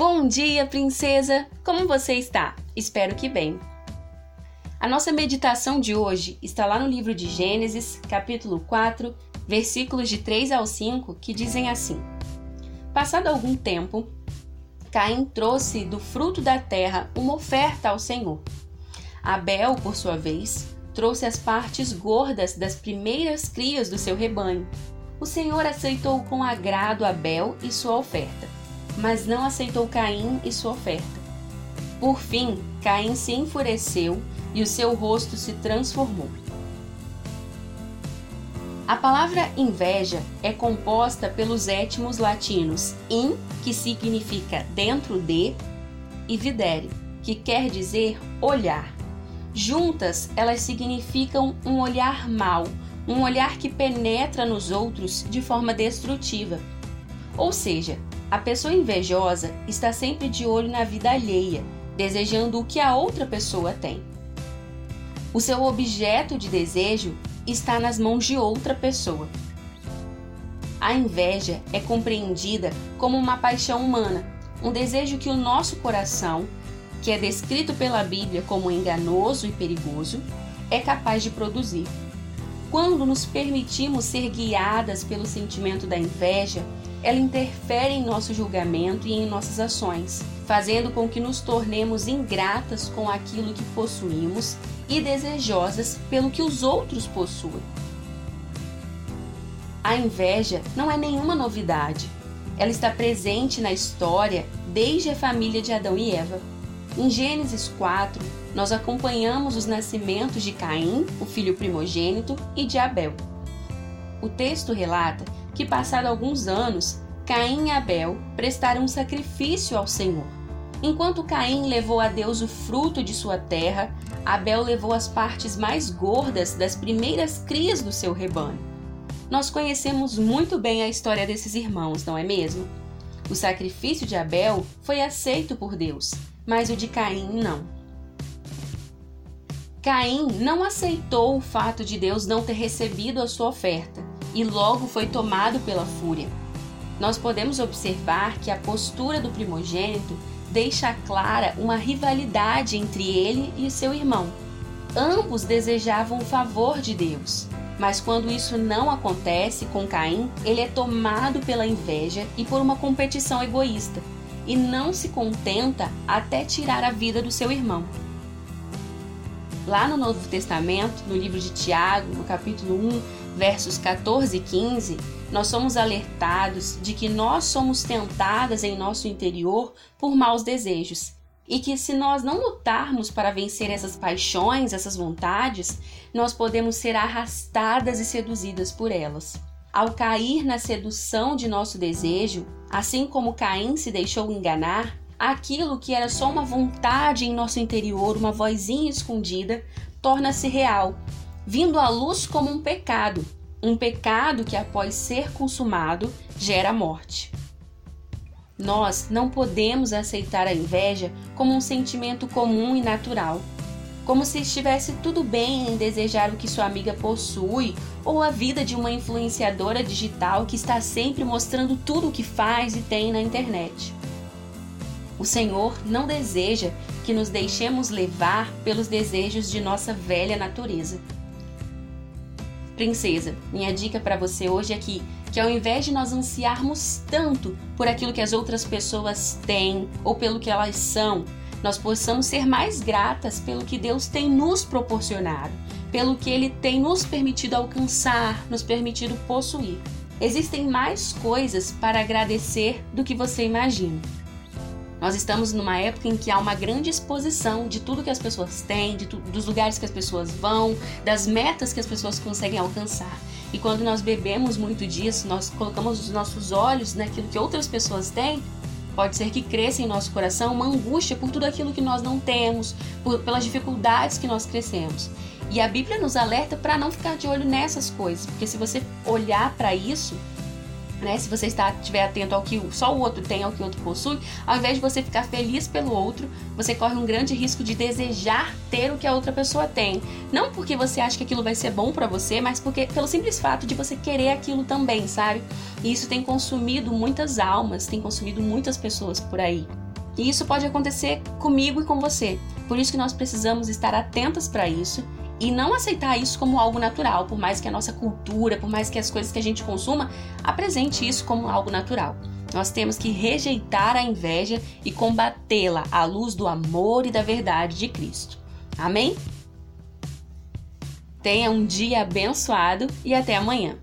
Bom dia, princesa! Como você está? Espero que bem. A nossa meditação de hoje está lá no livro de Gênesis, capítulo 4, versículos de 3 ao 5, que dizem assim: Passado algum tempo, Caim trouxe do fruto da terra uma oferta ao Senhor. Abel, por sua vez, trouxe as partes gordas das primeiras crias do seu rebanho. O Senhor aceitou com agrado Abel e sua oferta mas não aceitou Caim e sua oferta. Por fim, Caim se enfureceu e o seu rosto se transformou. A palavra inveja é composta pelos étimos latinos in, que significa dentro de, e videre, que quer dizer olhar. Juntas, elas significam um olhar mau, um olhar que penetra nos outros de forma destrutiva. Ou seja, a pessoa invejosa está sempre de olho na vida alheia, desejando o que a outra pessoa tem. O seu objeto de desejo está nas mãos de outra pessoa. A inveja é compreendida como uma paixão humana, um desejo que o nosso coração, que é descrito pela Bíblia como enganoso e perigoso, é capaz de produzir. Quando nos permitimos ser guiadas pelo sentimento da inveja, ela interfere em nosso julgamento e em nossas ações, fazendo com que nos tornemos ingratas com aquilo que possuímos e desejosas pelo que os outros possuem. A inveja não é nenhuma novidade. Ela está presente na história desde a família de Adão e Eva. Em Gênesis 4, nós acompanhamos os nascimentos de Caim, o filho primogênito, e de Abel. O texto relata que, passado alguns anos, Caim e Abel prestaram um sacrifício ao Senhor. Enquanto Caim levou a Deus o fruto de sua terra, Abel levou as partes mais gordas das primeiras crias do seu rebanho. Nós conhecemos muito bem a história desses irmãos, não é mesmo? O sacrifício de Abel foi aceito por Deus, mas o de Caim não. Caim não aceitou o fato de Deus não ter recebido a sua oferta e logo foi tomado pela fúria. Nós podemos observar que a postura do primogênito deixa clara uma rivalidade entre ele e seu irmão. Ambos desejavam o favor de Deus, mas quando isso não acontece com Caim, ele é tomado pela inveja e por uma competição egoísta, e não se contenta até tirar a vida do seu irmão. Lá no Novo Testamento, no livro de Tiago, no capítulo 1, versos 14 e 15, nós somos alertados de que nós somos tentadas em nosso interior por maus desejos e que se nós não lutarmos para vencer essas paixões, essas vontades, nós podemos ser arrastadas e seduzidas por elas. Ao cair na sedução de nosso desejo, assim como Caim se deixou enganar, aquilo que era só uma vontade em nosso interior, uma vozinha escondida, torna-se real, vindo à luz como um pecado, um pecado que, após ser consumado, gera morte. Nós não podemos aceitar a inveja como um sentimento comum e natural, como se estivesse tudo bem em desejar o que sua amiga possui ou a vida de uma influenciadora digital que está sempre mostrando tudo o que faz e tem na internet. O Senhor não deseja que nos deixemos levar pelos desejos de nossa velha natureza. Princesa, minha dica para você hoje é que, que ao invés de nós ansiarmos tanto por aquilo que as outras pessoas têm ou pelo que elas são, nós possamos ser mais gratas pelo que Deus tem nos proporcionado, pelo que Ele tem nos permitido alcançar, nos permitido possuir. Existem mais coisas para agradecer do que você imagina. Nós estamos numa época em que há uma grande exposição de tudo que as pessoas têm, de dos lugares que as pessoas vão, das metas que as pessoas conseguem alcançar. E quando nós bebemos muito disso, nós colocamos os nossos olhos naquilo que outras pessoas têm, pode ser que cresça em nosso coração uma angústia por tudo aquilo que nós não temos, por, pelas dificuldades que nós crescemos. E a Bíblia nos alerta para não ficar de olho nessas coisas, porque se você olhar para isso, né? Se você está estiver atento ao que só o outro tem, ao que o outro possui, ao invés de você ficar feliz pelo outro, você corre um grande risco de desejar ter o que a outra pessoa tem. Não porque você acha que aquilo vai ser bom para você, mas porque pelo simples fato de você querer aquilo também, sabe? E isso tem consumido muitas almas, tem consumido muitas pessoas por aí. E isso pode acontecer comigo e com você. Por isso que nós precisamos estar atentas para isso e não aceitar isso como algo natural, por mais que a nossa cultura, por mais que as coisas que a gente consuma apresente isso como algo natural. Nós temos que rejeitar a inveja e combatê-la à luz do amor e da verdade de Cristo. Amém? Tenha um dia abençoado e até amanhã.